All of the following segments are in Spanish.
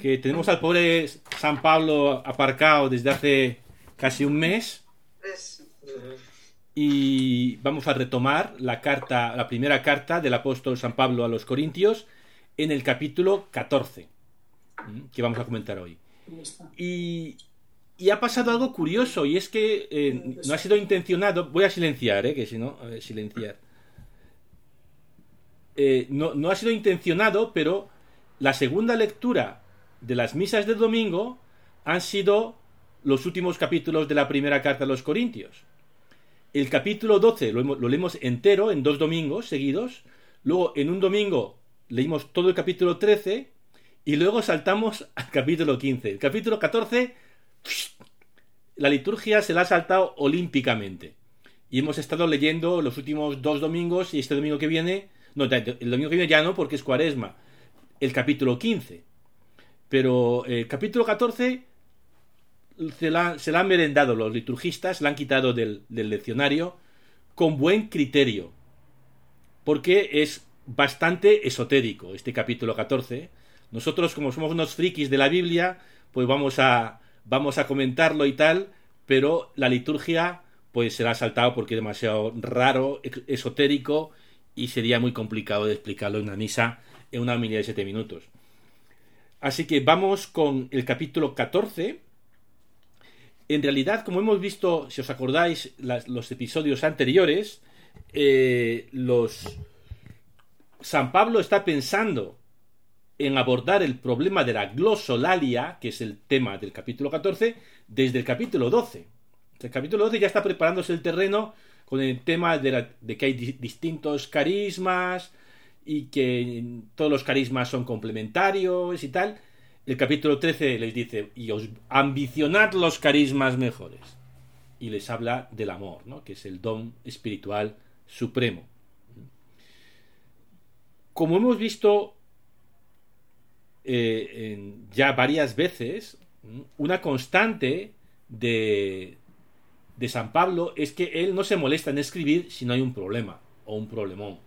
que tenemos al pobre San Pablo aparcado desde hace casi un mes y vamos a retomar la carta, la primera carta del apóstol San Pablo a los Corintios en el capítulo 14 que vamos a comentar hoy. Y, y ha pasado algo curioso y es que eh, no ha sido intencionado. Voy a silenciar, eh, que si no, silenciar. Eh, no, no ha sido intencionado, pero la segunda lectura de las misas del domingo han sido los últimos capítulos de la primera carta a los Corintios. El capítulo 12 lo, lo, leemos entero en dos domingos seguidos. Luego, en un domingo, leímos todo el capítulo 13 y luego saltamos al capítulo 15. El capítulo 14, la liturgia se la ha saltado olímpicamente. Y hemos estado leyendo los últimos dos domingos y este domingo que viene, no, el domingo que viene ya no porque es cuaresma, el capítulo 15. Pero el capítulo 14 se la, se la han merendado los liturgistas, la han quitado del, leccionario con buen criterio. Porque es bastante esotérico este capítulo 14 nosotros, como somos unos frikis de la Biblia, pues vamos a, vamos a comentarlo y tal, pero la liturgia pues será saltado porque es demasiado raro, esotérico y sería muy complicado de explicarlo en una misa en una homilía de siete minutos. Así que vamos con el capítulo 14. En realidad, como hemos visto, si os acordáis, los episodios anteriores, eh, los San Pablo está pensando en abordar el problema de la glosolalia, que es el tema del capítulo 14, desde el capítulo 12. El capítulo 12 ya está preparándose el terreno con el tema de, que hay distintos carismas y que todos los carismas son complementarios y tal. El capítulo 13 les dice, y os ambicionad los carismas mejores. Y les habla del amor, ¿no? que es el don espiritual supremo. Como hemos visto eh, ya varias veces, una constante de, de San Pablo es que él no se molesta en escribir si no hay un problema o un problemón.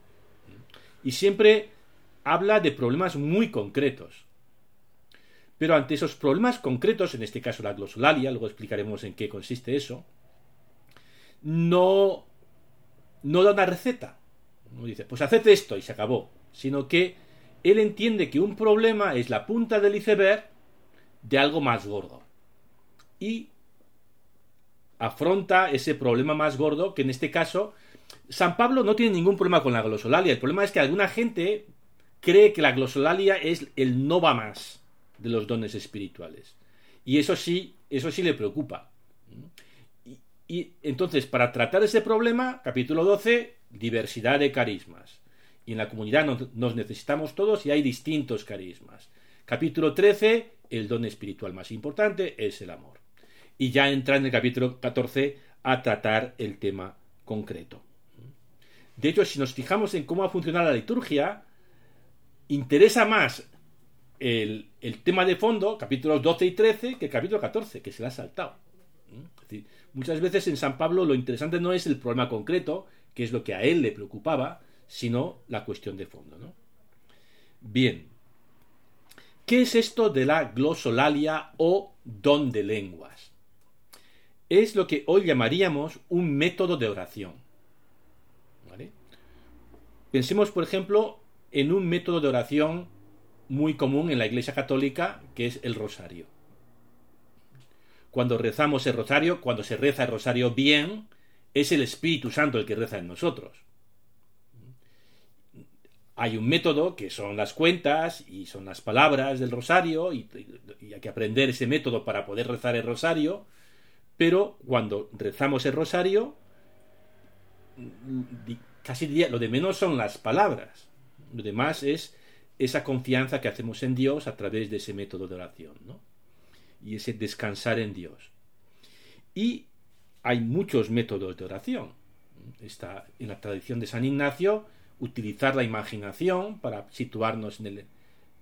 Y siempre habla de problemas muy concretos. Pero ante esos problemas concretos, en este caso la glosolalia, luego explicaremos en qué consiste eso, no, no da una receta. No dice, pues haced esto y se acabó. Sino que él entiende que un problema es la punta del iceberg de algo más gordo. Y afronta ese problema más gordo, que en este caso, San Pablo no tiene ningún problema con la glosolalia. El problema es que alguna gente cree que la glosolalia es el no va más de los dones espirituales. Y eso sí, eso sí le preocupa. Y, entonces, para tratar ese problema, capítulo 12, diversidad de carismas y en la comunidad nos, necesitamos todos y hay distintos carismas. Capítulo 13, el don espiritual más importante es el amor. Y ya entra en el capítulo 14 a tratar el tema concreto. De hecho, si nos fijamos en cómo va a funcionar la liturgia, interesa más el, tema de fondo, capítulos 12 y 13, que el capítulo 14, que se le ha saltado. muchas veces en San Pablo lo interesante no es el problema concreto, que es lo que a él le preocupaba, sino la cuestión de fondo. ¿no? Bien, ¿qué es esto de la glosolalia o don de lenguas? Es lo que hoy llamaríamos un método de oración. Pensemos, por ejemplo, en un método de oración muy común en la Iglesia Católica, que es el rosario. Cuando rezamos el rosario, cuando se reza el rosario bien, es el Espíritu Santo el que reza en nosotros hay un método que son las cuentas y son las palabras del rosario y, hay que aprender ese método para poder rezar el rosario, pero cuando rezamos el rosario, casi diría, lo de menos son las palabras, lo demás es esa confianza que hacemos en Dios a través de ese método de oración, ¿no? Y ese descansar en Dios. Y hay muchos métodos de oración. Está en la tradición de San Ignacio, utilizar la imaginación para situarnos en,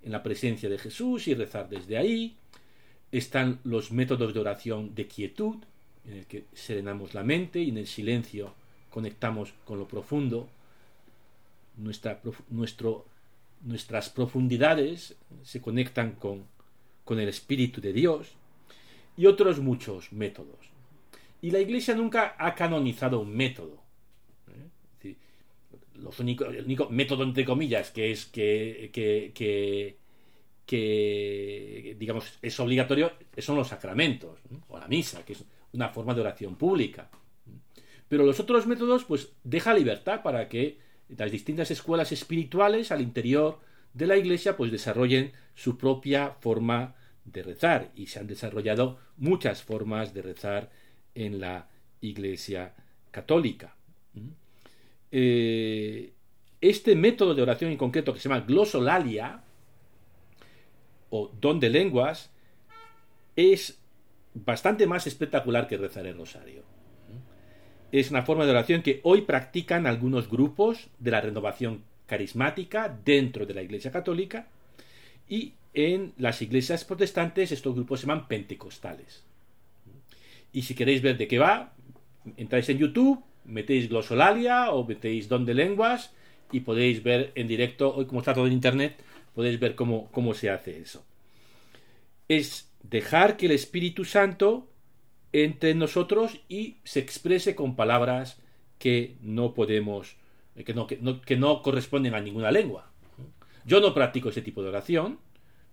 en la presencia de Jesús y rezar desde ahí. Están los métodos de oración de quietud, en el que serenamos la mente y en el silencio conectamos con lo profundo. Nuestra, nuestro, nuestras profundidades se conectan con, con el Espíritu de Dios y otros muchos métodos. Y la Iglesia nunca ha canonizado un método. ¿eh? los el único método, entre comillas, que es que, que, que, digamos, es obligatorio son los sacramentos, o la misa, que es una forma de oración pública. Pero los otros métodos, pues, deja libertad para que las distintas escuelas espirituales al interior de la Iglesia, pues, desarrollen su propia forma de rezar. Y se han desarrollado muchas formas de rezar en la Iglesia católica. Eh, este método de oración en concreto que se llama glosolalia o don de lenguas es bastante más espectacular que rezar el rosario. Es una forma de oración que hoy practican algunos grupos de la renovación carismática dentro de la Iglesia Católica y en las iglesias protestantes estos grupos se llaman pentecostales. Y si queréis ver de qué va, entráis en YouTube, metéis glosolalia o metéis don de lenguas y podéis ver en directo, hoy como está todo en internet, podéis ver cómo, cómo se hace eso. Es dejar que el Espíritu Santo entre nosotros y se exprese con palabras que no podemos, que no, que no, corresponden a ninguna lengua. Yo no practico ese tipo de oración,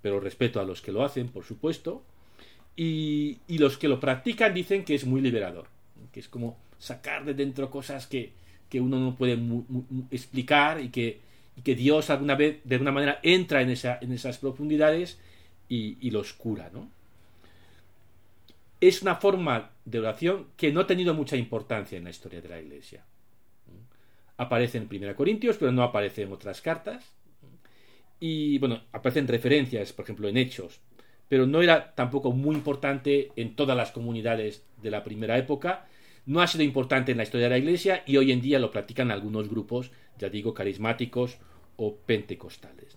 pero respeto a los que lo hacen, por supuesto, y, los que lo practican dicen que es muy liberador, que es como sacar de dentro cosas que, uno no puede explicar y que, que Dios alguna vez, de alguna manera, entra en, esa, en esas profundidades y, y los cura, ¿no? Es una forma de oración que no ha tenido mucha importancia en la historia de la Iglesia. Aparece en 1 Corintios, pero no aparece en otras cartas. Y bueno, aparecen referencias, por ejemplo, en Hechos, pero no era tampoco muy importante en todas las comunidades de la primera época. No ha sido importante en la historia de la Iglesia y hoy en día lo practican algunos grupos, ya digo, carismáticos o pentecostales.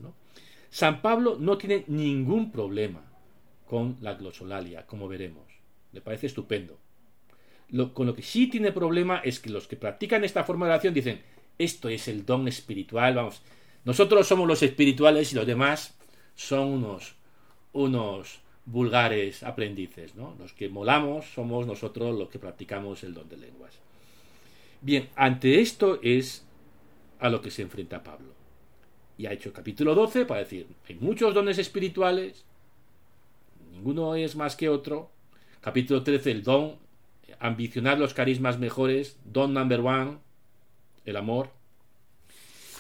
San Pablo no tiene ningún problema con la glosolalia, como veremos. Me parece estupendo. con lo que sí tiene problema es que los que practican esta forma de oración dicen, esto es el don espiritual, vamos, nosotros somos los espirituales y los demás son unos, unos vulgares aprendices, ¿no? Los que molamos somos nosotros los que practicamos el don de lenguas. Bien, ante esto es a lo que se enfrenta Pablo. Y ha hecho el capítulo 12 para decir, hay muchos dones espirituales, ninguno es más que otro, Capítulo 13, el don, ambicionar los carismas mejores, don number one, el amor.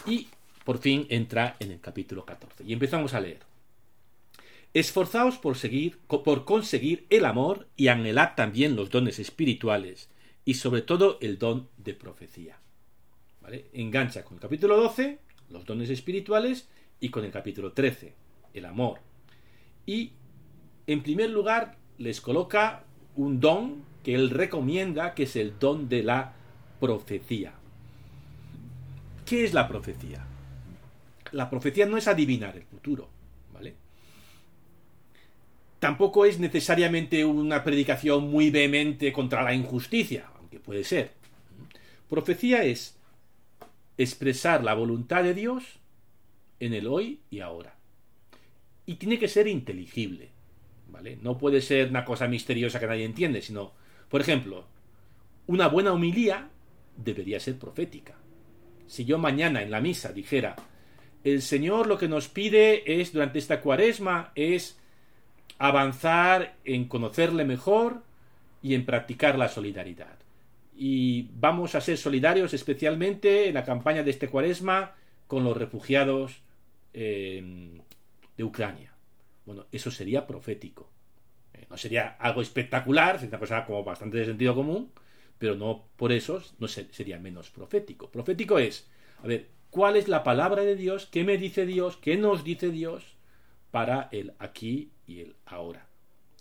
Y por fin entra en el capítulo 14. Y empezamos a leer. Esforzaos por, seguir, por conseguir el amor y anhelad también los dones espirituales y sobre todo el don de profecía. ¿Vale? Engancha con el capítulo 12, los dones espirituales, y con el capítulo 13, el amor. Y, en primer lugar, les coloca un don que él recomienda, que es el don de la profecía. ¿Qué es la profecía? La profecía no es adivinar el futuro, ¿vale? Tampoco es necesariamente una predicación muy vehemente contra la injusticia, aunque puede ser. Profecía es expresar la voluntad de Dios en el hoy y ahora. Y tiene que ser inteligible. No puede ser una cosa misteriosa que nadie entiende, sino, por ejemplo, una buena homilía debería ser profética. Si yo mañana en la misa dijera, el Señor lo que nos pide es, durante esta cuaresma, es avanzar en conocerle mejor y en practicar la solidaridad. Y vamos a ser solidarios especialmente en la campaña de este cuaresma con los refugiados eh, de Ucrania. Bueno, eso sería profético. Eh, no sería algo espectacular, sería una cosa como bastante de sentido común, pero no por eso no sería menos profético. Profético es, a ver, ¿cuál es la palabra de Dios? ¿Qué me dice Dios? ¿Qué nos dice Dios para el aquí y el ahora?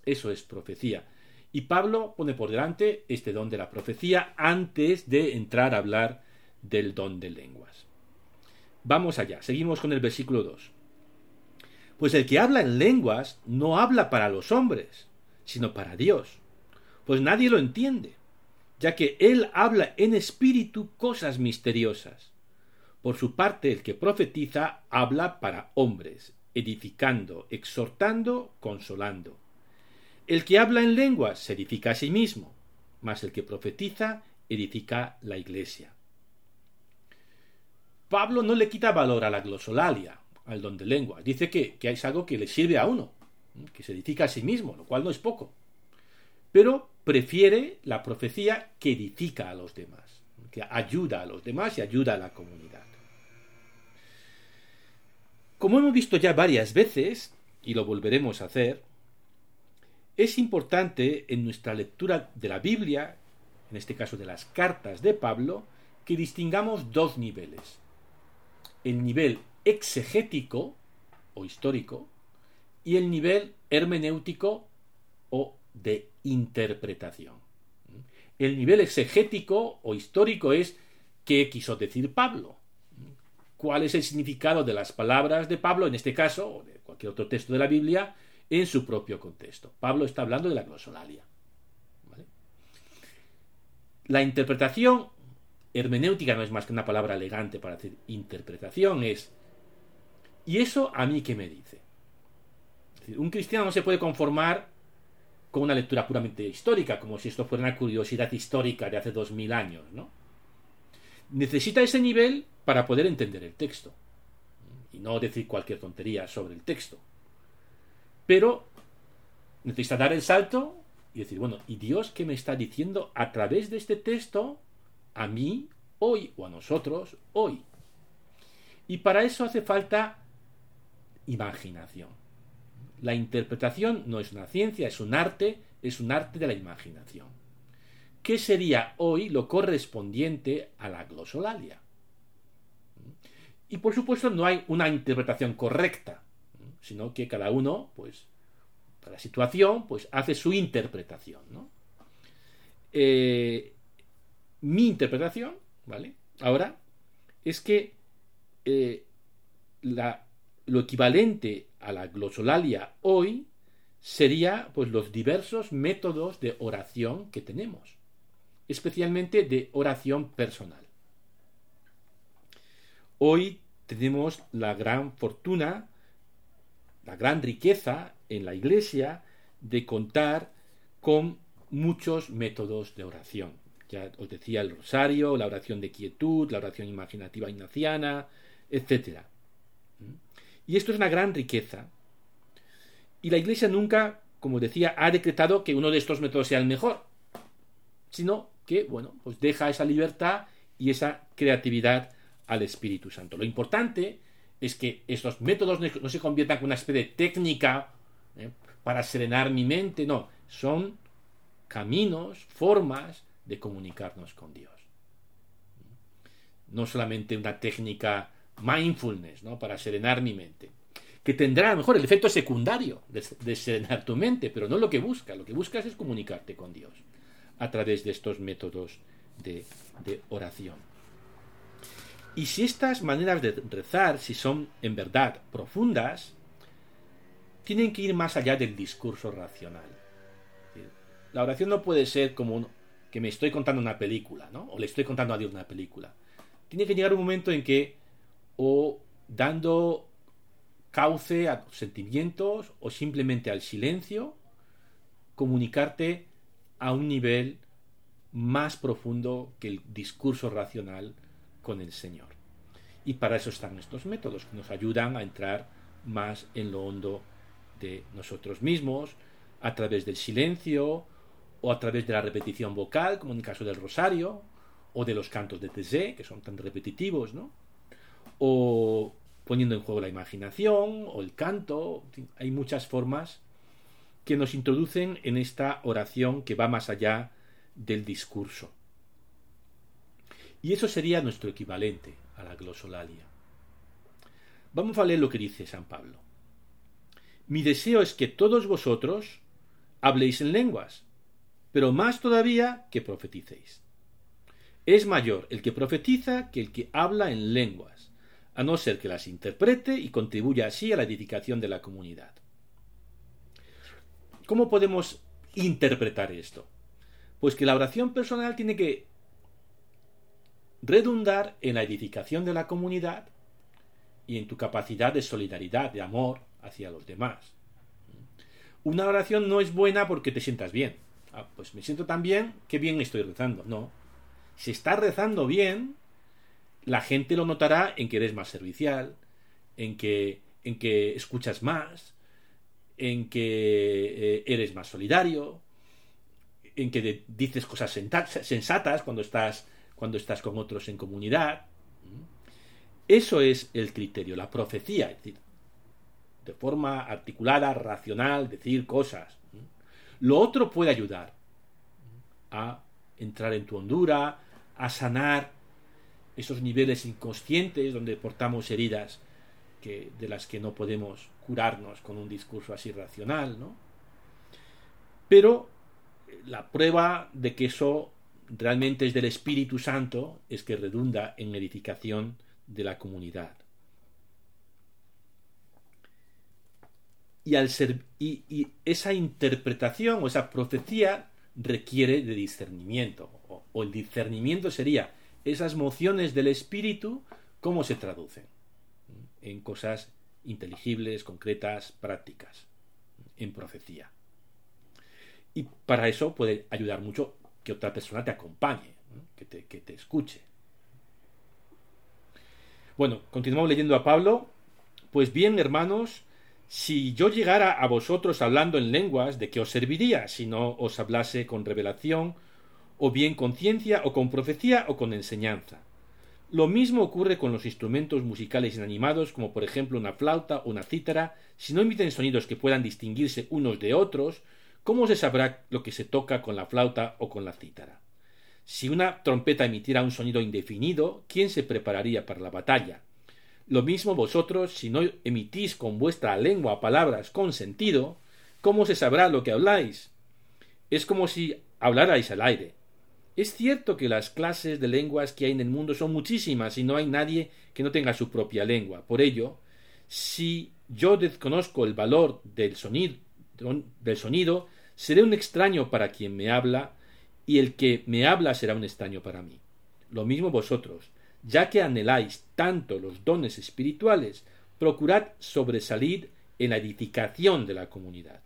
Eso es profecía. Y Pablo pone por delante este don de la profecía antes de entrar a hablar del don de lenguas. Vamos allá, seguimos con el versículo 2. Pues el que habla en lenguas no habla para los hombres, sino para Dios, pues nadie lo entiende, ya que él habla en espíritu cosas misteriosas. Por su parte, el que profetiza habla para hombres, edificando, exhortando, consolando. El que habla en lenguas se edifica a sí mismo, mas el que profetiza edifica la iglesia. Pablo no le quita valor a la glosolalia, al don de lenguas. Dice que, que es algo que le sirve a uno, que se edifica a sí mismo, lo cual no es poco. Pero prefiere la profecía que edifica a los demás, que ayuda a los demás y ayuda a la comunidad. Como hemos visto ya varias veces, y lo volveremos a hacer, es importante en nuestra lectura de la Biblia, en este caso de las cartas de Pablo, que distingamos dos niveles. El nivel exegético o histórico y el nivel hermenéutico o de interpretación. El nivel exegético o histórico es qué quiso decir Pablo, cuál es el significado de las palabras de Pablo, en este caso, o de cualquier otro texto de la Biblia, en su propio contexto. Pablo está hablando de la glosolalia. La interpretación hermenéutica no es más que una palabra elegante para decir interpretación, es ¿y eso a mí qué me dice? un cristiano no se puede conformar con una lectura puramente histórica, como si esto fuera una curiosidad histórica de hace dos mil años, ¿no? Necesita ese nivel para poder entender el texto y no decir cualquier tontería sobre el texto. Pero necesita dar el salto y decir, bueno, ¿y Dios qué me está diciendo a través de este texto a mí hoy o a nosotros hoy? Y para eso hace falta imaginación. La interpretación no es una ciencia, es un arte, es un arte de la imaginación. ¿Qué sería hoy lo correspondiente a la glosolalia? Y por supuesto no hay una interpretación correcta, sino que cada uno, pues, para situación, pues hace su interpretación. Eh, mi interpretación, ¿vale? Ahora, es que eh, la, lo equivalente a la glosolalia hoy sería pues los diversos métodos de oración que tenemos, especialmente de oración personal. Hoy tenemos la gran fortuna, la gran riqueza en la iglesia de contar con muchos métodos de oración. Ya os decía el rosario, la oración de quietud, la oración imaginativa ignaciana, etc. Y esto es una gran riqueza. Y la Iglesia nunca, como decía, ha decretado que uno de estos métodos sea el mejor, sino que, bueno, pues deja esa libertad y esa creatividad al Espíritu Santo. Lo importante es que estos métodos no se conviertan en una especie de técnica ¿eh? para serenar mi mente, no, son caminos, formas de comunicarnos con Dios. No solamente una técnica mindfulness, ¿no? Para serenar mi mente. Que tendrá a lo mejor el efecto secundario de, serenar tu mente, pero no lo que busca. Lo que buscas es comunicarte con Dios a través de estos métodos de, de oración. Y si estas maneras de rezar, si son en verdad profundas, tienen que ir más allá del discurso racional. La oración no puede ser como que me estoy contando una película, ¿no? O le estoy contando a Dios una película. Tiene que llegar un momento en que o dando cauce a sentimientos o simplemente al silencio, comunicarte a un nivel más profundo que el discurso racional con el Señor. Y para eso están estos métodos que nos ayudan a entrar más en lo hondo de nosotros mismos, a través del silencio o a través de la repetición vocal, como en el caso del rosario, o de los cantos de Tezé, que son tan repetitivos, ¿no? O poniendo en juego la imaginación o el canto. Hay muchas formas que nos introducen en esta oración que va más allá del discurso. Y eso sería nuestro equivalente a la glosolalia. Vamos a leer lo que dice San Pablo. Mi deseo es que todos vosotros habléis en lenguas, pero más todavía que profeticéis. Es mayor el que profetiza que el que habla en lenguas a no ser que las interprete y contribuya así a la edificación de la comunidad. ¿Cómo podemos interpretar esto? Pues que la oración personal tiene que redundar en la edificación de la comunidad y en tu capacidad de solidaridad, de amor hacia los demás. Una oración no es buena porque te sientas bien. Ah, pues me siento tan bien, que bien estoy rezando. No. Si estás rezando bien, la gente lo notará en que eres más servicial, en que, en que escuchas más, en que eh, eres más solidario, en que dices cosas sensatas cuando estás, cuando estás con otros en comunidad. Eso es el criterio, la profecía, es decir, de forma articulada, racional, decir cosas. Lo otro puede ayudar a entrar en tu hondura, a sanar esos niveles inconscientes donde portamos heridas que, de las que no podemos curarnos con un discurso así racional, ¿no? Pero la prueba de que eso realmente es del Espíritu Santo es que redunda en edificación de la comunidad. Y, al ser, y, esa interpretación o esa profecía requiere de discernimiento. O, el discernimiento sería esas mociones del espíritu, cómo se traducen en cosas inteligibles, concretas, prácticas, en profecía. Y para eso puede ayudar mucho que otra persona te acompañe, que, te, que te escuche. Bueno, continuamos leyendo a Pablo. Pues bien, hermanos, si yo llegara a vosotros hablando en lenguas, ¿de qué os serviría si no os hablase con revelación, o bien con ciencia, o con profecía, o con enseñanza? Lo mismo ocurre con los instrumentos musicales inanimados, como por ejemplo una flauta o una cítara, si no emiten sonidos que puedan distinguirse unos de otros, ¿cómo se sabrá lo que se toca con la flauta o con la cítara? Si una trompeta emitiera un sonido indefinido, ¿quién se prepararía para la batalla? Lo mismo vosotros, si no emitís con vuestra lengua palabras con sentido, ¿cómo se sabrá lo que habláis? Es como si hablarais al aire. Es cierto que las clases de lenguas que hay en el mundo son muchísimas y no hay nadie que no tenga su propia lengua. Por ello, si yo desconozco el valor del sonido, seré un extraño para quien me habla, y el que me habla será un extraño para mí. Lo mismo vosotros, ya que anheláis tanto los dones espirituales, procurad sobresalir en la edificación de la comunidad.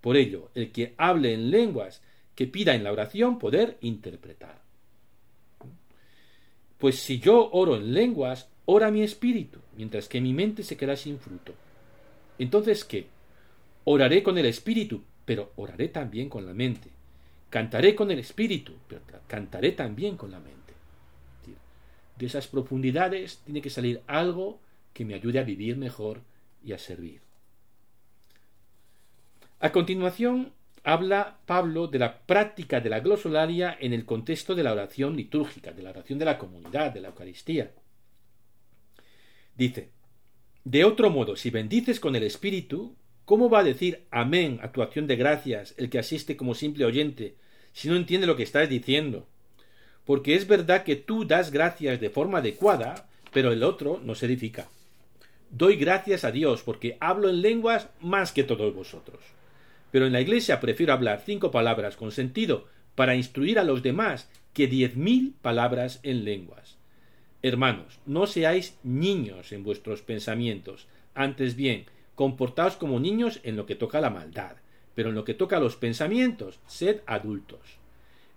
Por ello, el que hable en lenguas, que pida en la oración poder interpretar. Pues si yo oro en lenguas, ora mi espíritu, mientras que mi mente se queda sin fruto. Entonces, ¿qué? Oraré con el espíritu, pero oraré también con la mente. Cantaré con el espíritu, pero cantaré también con la mente. De esas profundidades tiene que salir algo que me ayude a vivir mejor y a servir. A continuación, habla Pablo de la práctica de la glosolaria en el contexto de la oración litúrgica, de la oración de la comunidad, de la Eucaristía. Dice, de otro modo, si bendices con el Espíritu, ¿cómo va a decir amén a tu acción de gracias el que asiste como simple oyente si no entiende lo que estás diciendo? porque es verdad que tú das gracias de forma adecuada, pero el otro no se edifica. Doy gracias a Dios porque hablo en lenguas más que todos vosotros. Pero en la iglesia prefiero hablar cinco palabras con sentido para instruir a los demás que diez mil palabras en lenguas. Hermanos, no seáis niños en vuestros pensamientos, antes bien, comportaos como niños en lo que toca la maldad, pero en lo que toca a los pensamientos, sed adultos.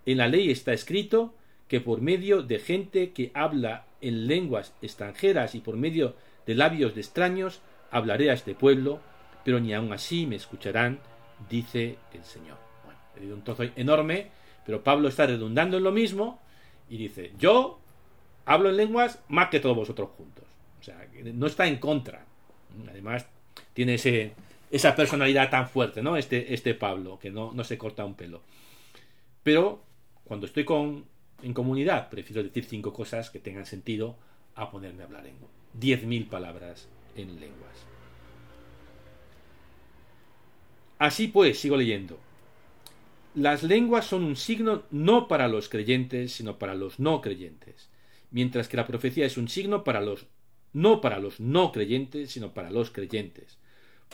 En la ley está escrito que por medio de gente que habla en lenguas extranjeras y por medio de labios de extraños hablaré a este pueblo, pero ni aun así me escucharán, dice el Señor. Bueno, he dicho un trozo enorme, pero Pablo está redundando en lo mismo y dice, yo hablo en lenguas más que todos vosotros juntos. O sea, no está en contra. Además, tiene ese, esa personalidad tan fuerte, ¿no? Este, este Pablo, que no, no se corta un pelo. Pero cuando estoy con en comunidad, prefiero decir cinco cosas que tengan sentido a ponerme a hablar en diez mil palabras en lenguas. Así pues, sigo leyendo. Las lenguas son un signo no para los creyentes, sino para los no creyentes, mientras que la profecía es un signo para los no para los no creyentes, sino para los creyentes.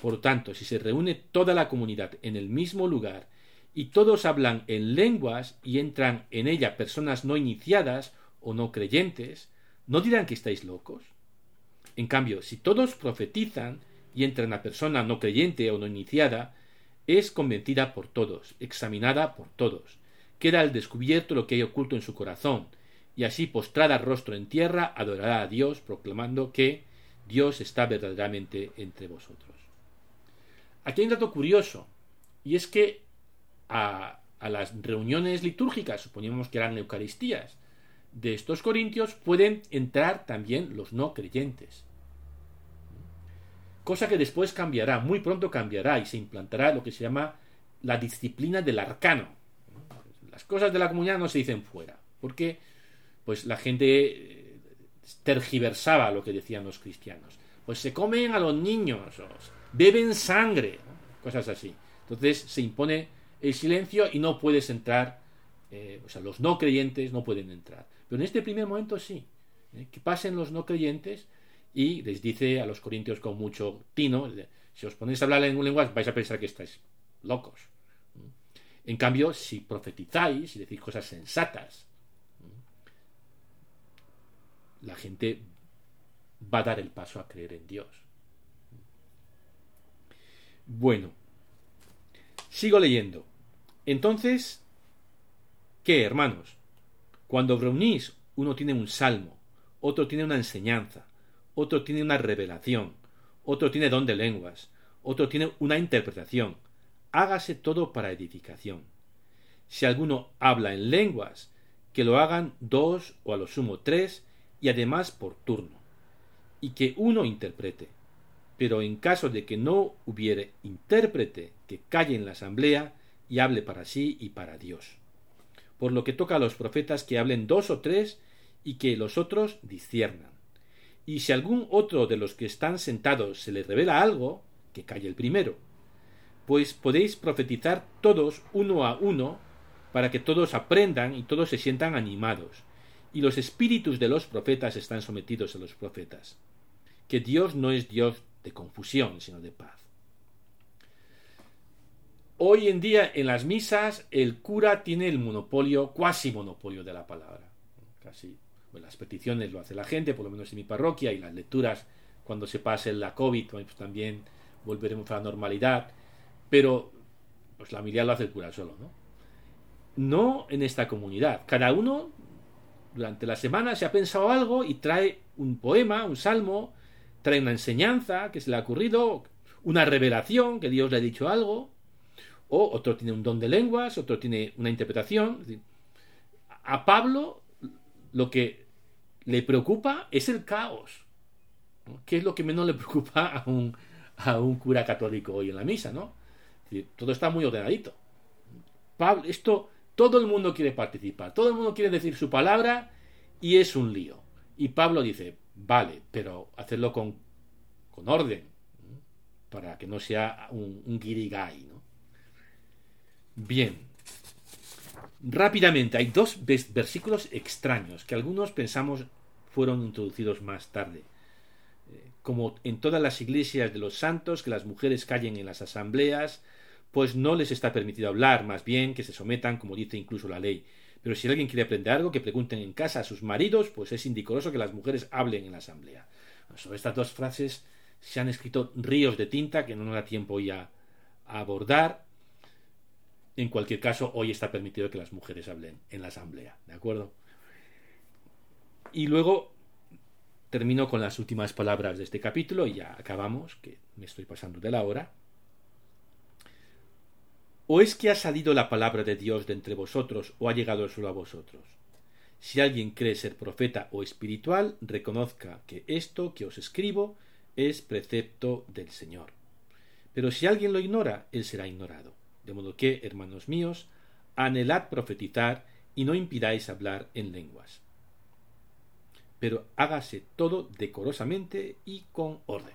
Por tanto, si se reúne toda la comunidad en el mismo lugar y todos hablan en lenguas y entran en ella personas no iniciadas o no creyentes, ¿no dirán que estáis locos? En cambio, si todos profetizan y entra una persona no creyente o no iniciada, es convencida por todos, examinada por todos, queda al descubierto lo que hay oculto en su corazón, y así postrada rostro en tierra adorará a Dios, proclamando que Dios está verdaderamente entre vosotros. Aquí hay un dato curioso, y es que a, a las reuniones litúrgicas, suponíamos que eran Eucaristías, de estos corintios pueden entrar también los no creyentes. Cosa que después cambiará, muy pronto cambiará y se implantará lo que se llama la disciplina del arcano. Las cosas de la comunidad no se dicen fuera, porque pues la gente eh, tergiversaba lo que decían los cristianos. Pues se comen a los niños, beben sangre, cosas así. Entonces se impone el silencio y no puedes entrar, eh, o sea, los no creyentes no pueden entrar. Pero en este primer momento sí. ¿eh? Que pasen los no creyentes y les dice a los corintios con mucho tino, si os ponéis a hablar en un lenguaje vais a pensar que estáis locos. En cambio, si profetizáis y decís cosas sensatas, la gente va a dar el paso a creer en Dios. Bueno, sigo leyendo. Entonces, ¿qué, hermanos? Cuando reunís, uno tiene un salmo, otro tiene una enseñanza, otro tiene una revelación, otro tiene don de lenguas, otro tiene una interpretación. Hágase todo para edificación. Si alguno habla en lenguas, que lo hagan dos o a lo sumo tres, y además por turno, y que uno interprete. Pero en caso de que no hubiere intérprete, que calle en la asamblea y hable para sí y para Dios. Por lo que toca a los profetas que hablen dos o tres y que los otros disciernan. Y si algún otro de los que están sentados se le revela algo, que calle el primero. Pues podéis profetizar todos uno a uno, para que todos aprendan y todos se sientan animados. Y los espíritus de los profetas están sometidos a los profetas. Que Dios no es Dios de confusión, sino de paz. Hoy en día en las misas el cura tiene el monopolio, cuasi monopolio de la palabra. Casi pues las peticiones lo hace la gente, por lo menos en mi parroquia, y las lecturas cuando se pase la COVID, pues también volveremos a la normalidad, pero pues la familia lo hace el cura solo, ¿no? No en esta comunidad. Cada uno durante la semana se ha pensado algo y trae un poema, un salmo, trae una enseñanza que se le ha ocurrido, una revelación que Dios le ha dicho algo, o otro tiene un don de lenguas, otro tiene una interpretación. A Pablo lo que le preocupa es el caos. ¿Qué es lo que menos le preocupa a un, a un cura católico hoy en la misa? ¿no? Todo está muy ordenadito. Pablo, esto, todo el mundo quiere participar, todo el mundo quiere decir su palabra y es un lío. Y Pablo dice, vale, pero hacerlo con, con orden, para que no sea un, un guirigay. ¿no? Bien, Rápidamente, hay dos versículos extraños que algunos pensamos fueron introducidos más tarde. Eh, como en todas las iglesias de los santos, que las mujeres callen en las asambleas, pues no les está permitido hablar, más bien que se sometan, como dice incluso la ley. Pero si alguien quiere aprender algo, que pregunten en casa a sus maridos, pues es indicoroso que las mujeres hablen en la asamblea. sobre estas dos frases se han escrito ríos de tinta que no nos da tiempo ya a abordar. En cualquier caso, hoy está permitido que las mujeres hablen en la asamblea, ¿de acuerdo? Y luego termino con las últimas palabras de este capítulo y ya acabamos, que me estoy pasando de la hora. ¿O es que ha salido la palabra de Dios de entre vosotros o ha llegado solo a vosotros? Si alguien cree ser profeta o espiritual, reconozca que esto que os escribo es precepto del Señor. Pero si alguien lo ignora, él será ignorado. De modo que, hermanos míos, anhelad profetizar y no impidáis hablar en lenguas. Pero hágase todo decorosamente y con orden.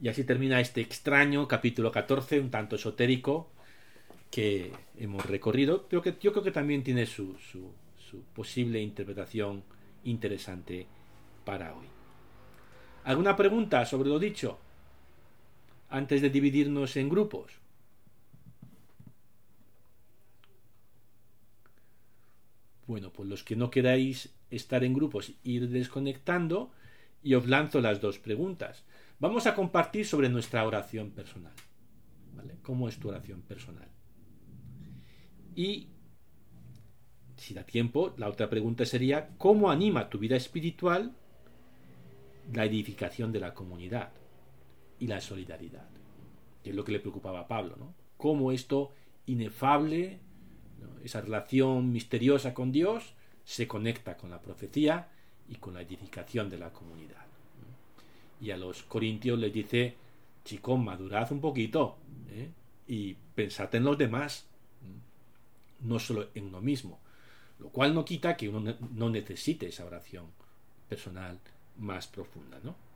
Y así termina este extraño capítulo 14, un tanto esotérico, que hemos recorrido, pero que yo creo que también tiene su, su, su posible interpretación interesante para hoy. ¿Alguna pregunta sobre lo dicho? Antes de dividirnos en grupos? Bueno, pues los que no queráis estar en grupos, ir desconectando y os lanzo las dos preguntas. Vamos a compartir sobre nuestra oración personal. ¿Cómo es tu oración personal? Y si da tiempo, la otra pregunta sería ¿cómo anima tu vida espiritual la edificación de la comunidad y la solidaridad? Que es lo que le preocupaba a Pablo, ¿no? Cómo esto inefable, esa relación misteriosa con Dios, se conecta con la profecía y con la edificación de la comunidad. Y a los corintios les dice, chicos, madurad un poquito ¿eh? y pensad en los demás, no solo en uno mismo. Lo cual no quita que uno no necesite esa oración personal más profunda, ¿no?